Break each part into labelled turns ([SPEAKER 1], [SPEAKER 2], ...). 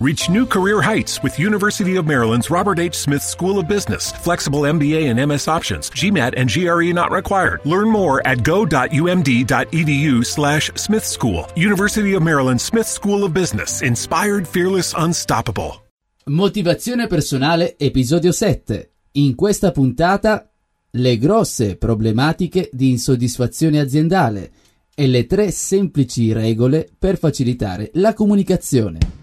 [SPEAKER 1] Reach new career heights with University of Maryland's Robert H. Smith School of Business. Flexible MBA and MS options. GMAT and GRE not required. Learn more at go.umd.edu slash Smith School. University of Maryland Smith School of Business. Inspired, fearless, unstoppable.
[SPEAKER 2] Motivazione personale, episodio 7. In questa puntata, le grosse problematiche di insoddisfazione aziendale e le tre semplici regole per facilitare la comunicazione.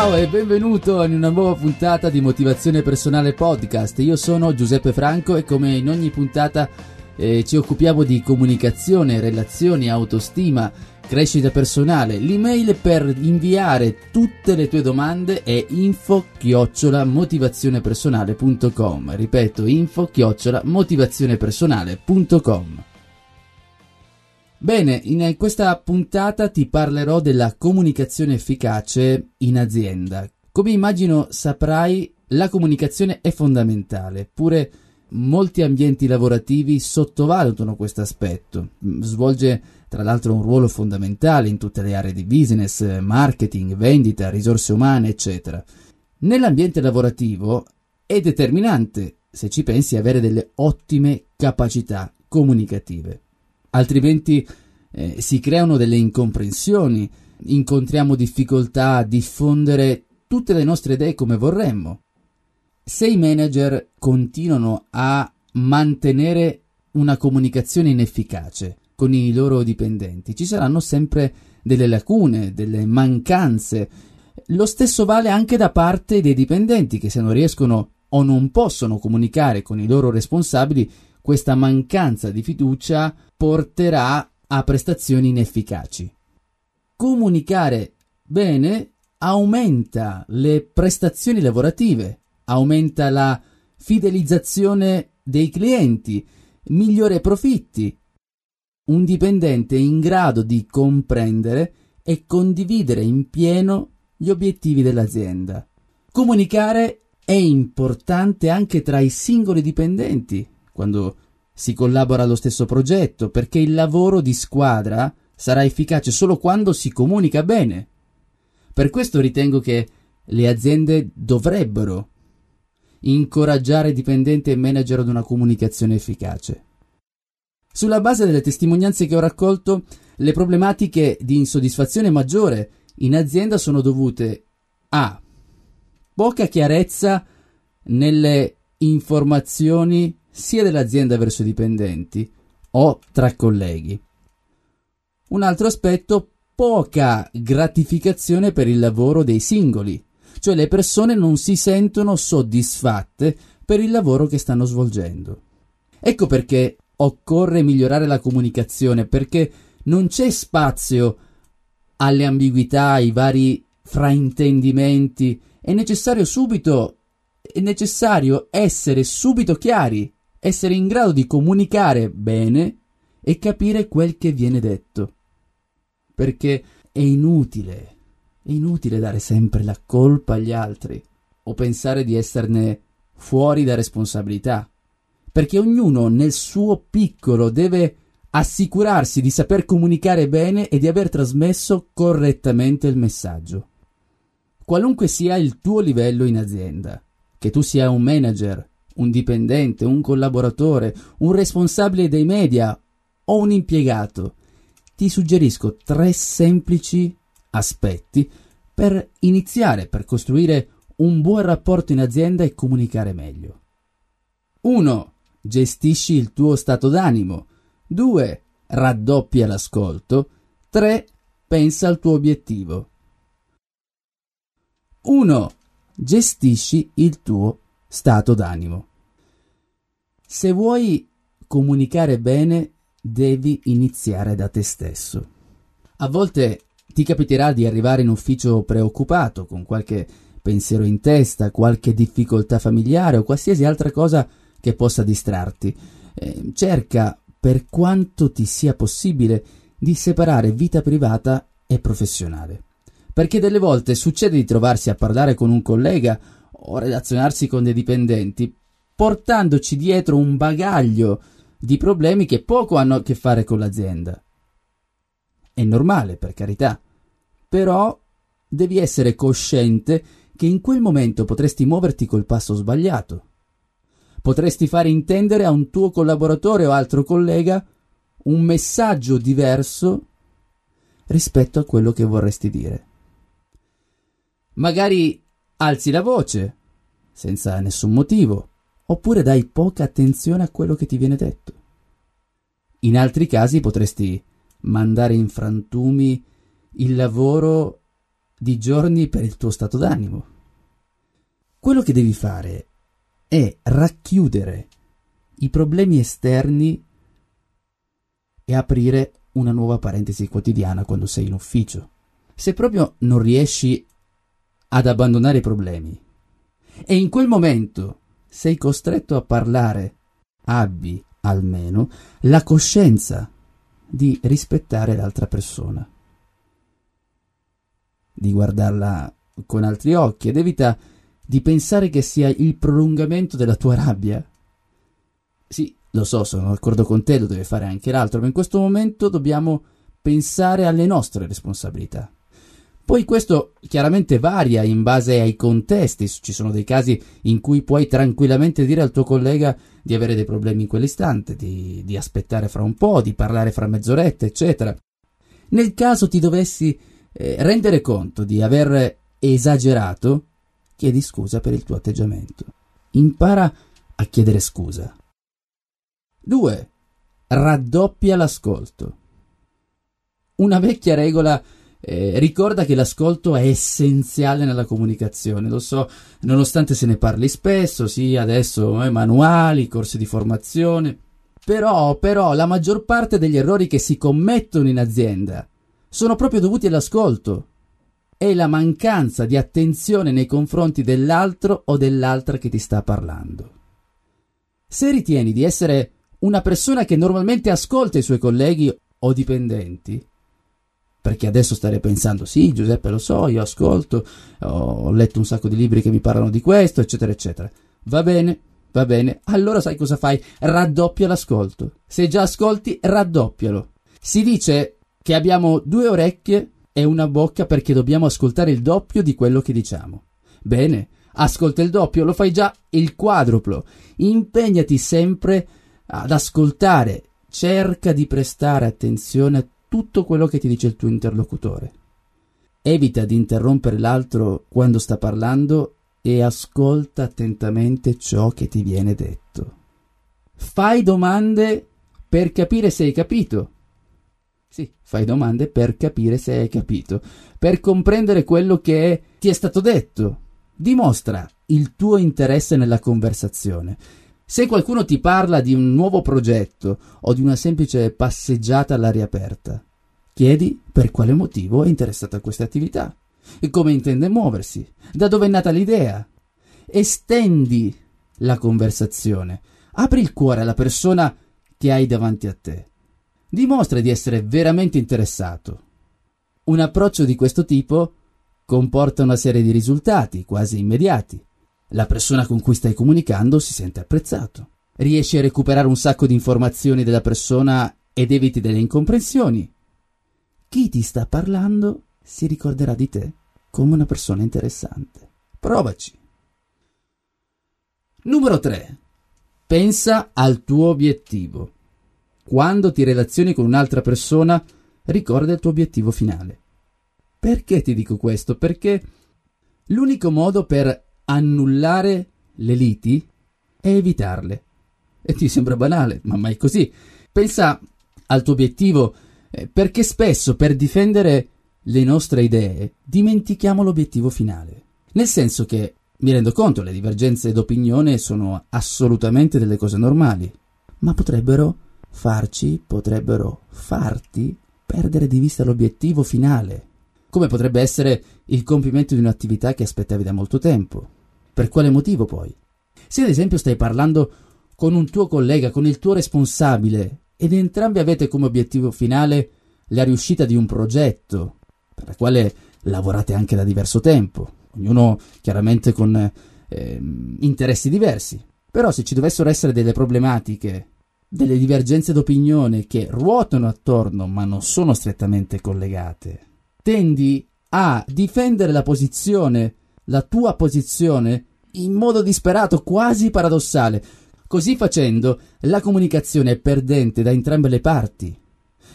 [SPEAKER 2] Ciao e benvenuto in una nuova puntata di Motivazione Personale Podcast. Io sono Giuseppe Franco e come in ogni puntata eh, ci occupiamo di comunicazione, relazioni, autostima, crescita personale. L'email per inviare tutte le tue domande è info chiocciola motivazionepersonale.com. Ripeto, info chiocciola motivazionepersonale.com. Bene, in questa puntata ti parlerò della comunicazione efficace in azienda. Come immagino saprai, la comunicazione è fondamentale, pure molti ambienti lavorativi sottovalutano questo aspetto. Svolge tra l'altro un ruolo fondamentale in tutte le aree di business, marketing, vendita, risorse umane, eccetera. Nell'ambiente lavorativo è determinante, se ci pensi, avere delle ottime capacità comunicative altrimenti eh, si creano delle incomprensioni, incontriamo difficoltà a diffondere tutte le nostre idee come vorremmo. Se i manager continuano a mantenere una comunicazione inefficace con i loro dipendenti, ci saranno sempre delle lacune, delle mancanze. Lo stesso vale anche da parte dei dipendenti che se non riescono o non possono comunicare con i loro responsabili, questa mancanza di fiducia porterà a prestazioni inefficaci. Comunicare bene aumenta le prestazioni lavorative, aumenta la fidelizzazione dei clienti, migliora i profitti. Un dipendente in grado di comprendere e condividere in pieno gli obiettivi dell'azienda. Comunicare è importante anche tra i singoli dipendenti, quando si collabora allo stesso progetto, perché il lavoro di squadra sarà efficace solo quando si comunica bene. Per questo ritengo che le aziende dovrebbero incoraggiare dipendenti e manager ad una comunicazione efficace. Sulla base delle testimonianze che ho raccolto, le problematiche di insoddisfazione maggiore in azienda sono dovute a poca chiarezza nelle informazioni sia dell'azienda verso i dipendenti o tra colleghi. Un altro aspetto, poca gratificazione per il lavoro dei singoli, cioè le persone non si sentono soddisfatte per il lavoro che stanno svolgendo. Ecco perché occorre migliorare la comunicazione, perché non c'è spazio alle ambiguità, ai vari fraintendimenti, è necessario subito è necessario essere subito chiari essere in grado di comunicare bene e capire quel che viene detto. Perché è inutile, è inutile dare sempre la colpa agli altri o pensare di esserne fuori da responsabilità, perché ognuno nel suo piccolo deve assicurarsi di saper comunicare bene e di aver trasmesso correttamente il messaggio. Qualunque sia il tuo livello in azienda, che tu sia un manager, un dipendente, un collaboratore, un responsabile dei media o un impiegato. Ti suggerisco tre semplici aspetti per iniziare, per costruire un buon rapporto in azienda e comunicare meglio. 1. Gestisci il tuo stato d'animo. 2. Raddoppia l'ascolto. 3. Pensa al tuo obiettivo. 1. Gestisci il tuo stato d'animo. Se vuoi comunicare bene, devi iniziare da te stesso. A volte ti capiterà di arrivare in ufficio preoccupato, con qualche pensiero in testa, qualche difficoltà familiare o qualsiasi altra cosa che possa distrarti. Eh, cerca, per quanto ti sia possibile, di separare vita privata e professionale perché delle volte succede di trovarsi a parlare con un collega o relazionarsi con dei dipendenti portandoci dietro un bagaglio di problemi che poco hanno a che fare con l'azienda. È normale, per carità, però devi essere cosciente che in quel momento potresti muoverti col passo sbagliato. Potresti fare intendere a un tuo collaboratore o altro collega un messaggio diverso rispetto a quello che vorresti dire. Magari alzi la voce, senza nessun motivo, oppure dai poca attenzione a quello che ti viene detto. In altri casi potresti mandare in frantumi il lavoro di giorni per il tuo stato d'animo. Quello che devi fare è racchiudere i problemi esterni e aprire una nuova parentesi quotidiana quando sei in ufficio. Se proprio non riesci ad abbandonare i problemi e in quel momento sei costretto a parlare, abbi almeno la coscienza di rispettare l'altra persona, di guardarla con altri occhi ed evita di pensare che sia il prolungamento della tua rabbia. Sì, lo so, sono d'accordo con te, lo deve fare anche l'altro, ma in questo momento dobbiamo pensare alle nostre responsabilità. Poi questo chiaramente varia in base ai contesti, ci sono dei casi in cui puoi tranquillamente dire al tuo collega di avere dei problemi in quell'istante, di, di aspettare fra un po', di parlare fra mezz'oretta, eccetera. Nel caso ti dovessi eh, rendere conto di aver esagerato, chiedi scusa per il tuo atteggiamento. Impara a chiedere scusa. 2. Raddoppia l'ascolto. Una vecchia regola eh, ricorda che l'ascolto è essenziale nella comunicazione, lo so, nonostante se ne parli spesso, sì, adesso eh, manuali, corsi di formazione, però, però la maggior parte degli errori che si commettono in azienda sono proprio dovuti all'ascolto e la mancanza di attenzione nei confronti dell'altro o dell'altra che ti sta parlando. Se ritieni di essere una persona che normalmente ascolta i suoi colleghi o dipendenti, perché adesso starei pensando, sì, Giuseppe lo so, io ascolto, ho letto un sacco di libri che mi parlano di questo, eccetera, eccetera. Va bene, va bene, allora sai cosa fai? Raddoppia l'ascolto. Se già ascolti, raddoppialo. Si dice che abbiamo due orecchie e una bocca perché dobbiamo ascoltare il doppio di quello che diciamo. Bene, ascolta il doppio, lo fai già il quadruplo. Impegnati sempre ad ascoltare, cerca di prestare attenzione a tutto quello che ti dice il tuo interlocutore. Evita di interrompere l'altro quando sta parlando e ascolta attentamente ciò che ti viene detto. Fai domande per capire se hai capito. Sì, fai domande per capire se hai capito, per comprendere quello che ti è stato detto. Dimostra il tuo interesse nella conversazione. Se qualcuno ti parla di un nuovo progetto o di una semplice passeggiata all'aria aperta, chiedi per quale motivo è interessato a queste attività come intende muoversi, da dove è nata l'idea. Estendi la conversazione, apri il cuore alla persona che hai davanti a te. Dimostra di essere veramente interessato. Un approccio di questo tipo comporta una serie di risultati quasi immediati la persona con cui stai comunicando si sente apprezzato. Riesci a recuperare un sacco di informazioni della persona ed eviti delle incomprensioni. Chi ti sta parlando si ricorderà di te come una persona interessante. Provaci. Numero 3. Pensa al tuo obiettivo. Quando ti relazioni con un'altra persona, ricorda il tuo obiettivo finale. Perché ti dico questo? Perché l'unico modo per annullare le liti è evitarle. E ti sembra banale, ma mai così. Pensa al tuo obiettivo, eh, perché spesso per difendere le nostre idee dimentichiamo l'obiettivo finale. Nel senso che, mi rendo conto, le divergenze d'opinione sono assolutamente delle cose normali, ma potrebbero farci, potrebbero farti perdere di vista l'obiettivo finale, come potrebbe essere il compimento di un'attività che aspettavi da molto tempo. Per quale motivo poi? Se ad esempio stai parlando con un tuo collega, con il tuo responsabile, ed entrambi avete come obiettivo finale la riuscita di un progetto, per la quale lavorate anche da diverso tempo, ognuno chiaramente con eh, interessi diversi. Però se ci dovessero essere delle problematiche, delle divergenze d'opinione che ruotano attorno ma non sono strettamente collegate, tendi a difendere la posizione, la tua posizione, in modo disperato, quasi paradossale. Così facendo, la comunicazione è perdente da entrambe le parti,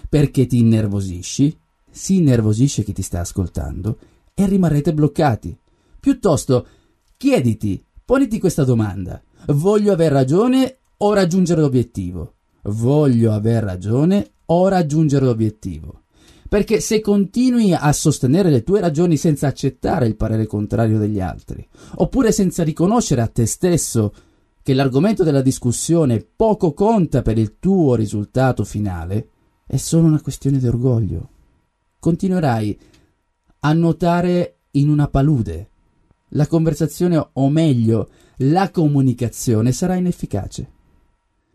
[SPEAKER 2] perché ti innervosisci, si innervosisce chi ti sta ascoltando e rimarrete bloccati. Piuttosto, chiediti, poniti questa domanda. Voglio aver ragione o raggiungere l'obiettivo? Voglio aver ragione o raggiungere l'obiettivo? Perché se continui a sostenere le tue ragioni senza accettare il parere contrario degli altri, oppure senza riconoscere a te stesso che l'argomento della discussione poco conta per il tuo risultato finale, è solo una questione di orgoglio. Continuerai a nuotare in una palude. La conversazione, o meglio, la comunicazione sarà inefficace.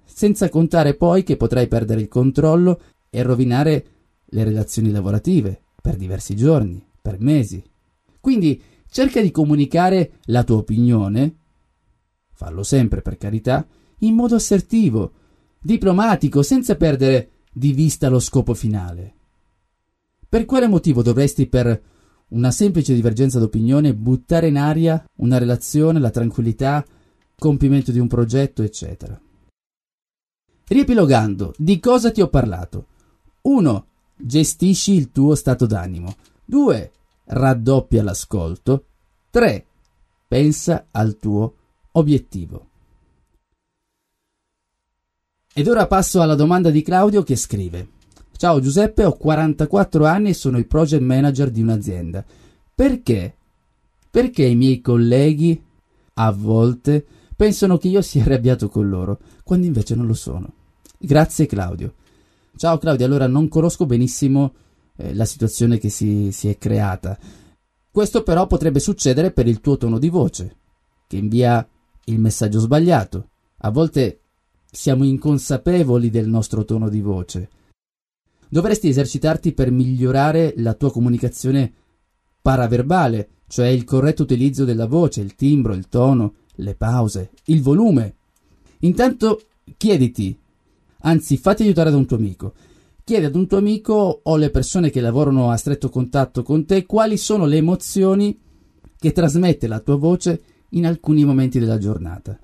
[SPEAKER 2] Senza contare poi che potrai perdere il controllo e rovinare le relazioni lavorative per diversi giorni, per mesi. Quindi cerca di comunicare la tua opinione, fallo sempre per carità, in modo assertivo, diplomatico, senza perdere di vista lo scopo finale. Per quale motivo dovresti per una semplice divergenza d'opinione buttare in aria una relazione, la tranquillità, compimento di un progetto, eccetera? Riepilogando, di cosa ti ho parlato? 1. Gestisci il tuo stato d'animo. 2. Raddoppia l'ascolto. 3. Pensa al tuo obiettivo. Ed ora passo alla domanda di Claudio che scrive: Ciao Giuseppe, ho 44 anni e sono il project manager di un'azienda. Perché? Perché i miei colleghi a volte pensano che io sia arrabbiato con loro, quando invece non lo sono. Grazie Claudio. Ciao Claudio, allora non conosco benissimo eh, la situazione che si, si è creata. Questo però potrebbe succedere per il tuo tono di voce, che invia il messaggio sbagliato. A volte siamo inconsapevoli del nostro tono di voce. Dovresti esercitarti per migliorare la tua comunicazione paraverbale, cioè il corretto utilizzo della voce, il timbro, il tono, le pause, il volume. Intanto chiediti Anzi, fatti aiutare da un tuo amico. Chiedi ad un tuo amico o alle persone che lavorano a stretto contatto con te quali sono le emozioni che trasmette la tua voce in alcuni momenti della giornata.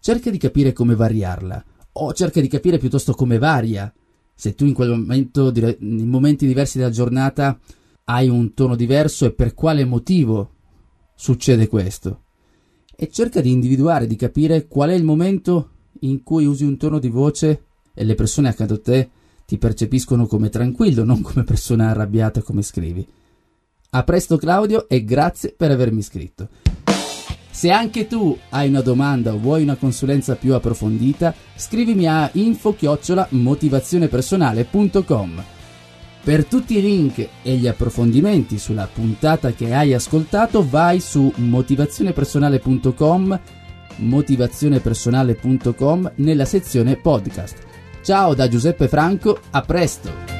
[SPEAKER 2] Cerca di capire come variarla, o cerca di capire piuttosto come varia. Se tu in quel momento, in momenti diversi della giornata, hai un tono diverso e per quale motivo succede questo. E cerca di individuare, di capire qual è il momento in cui usi un tono di voce e le persone accanto a te ti percepiscono come tranquillo, non come persona arrabbiata come scrivi. A presto Claudio e grazie per avermi iscritto. Se anche tu hai una domanda o vuoi una consulenza più approfondita, scrivimi a info-motivazionepersonale.com. Per tutti i link e gli approfondimenti sulla puntata che hai ascoltato, vai su motivazionepersonale.com motivazionepersonale.com nella sezione podcast. Ciao da Giuseppe Franco, a presto!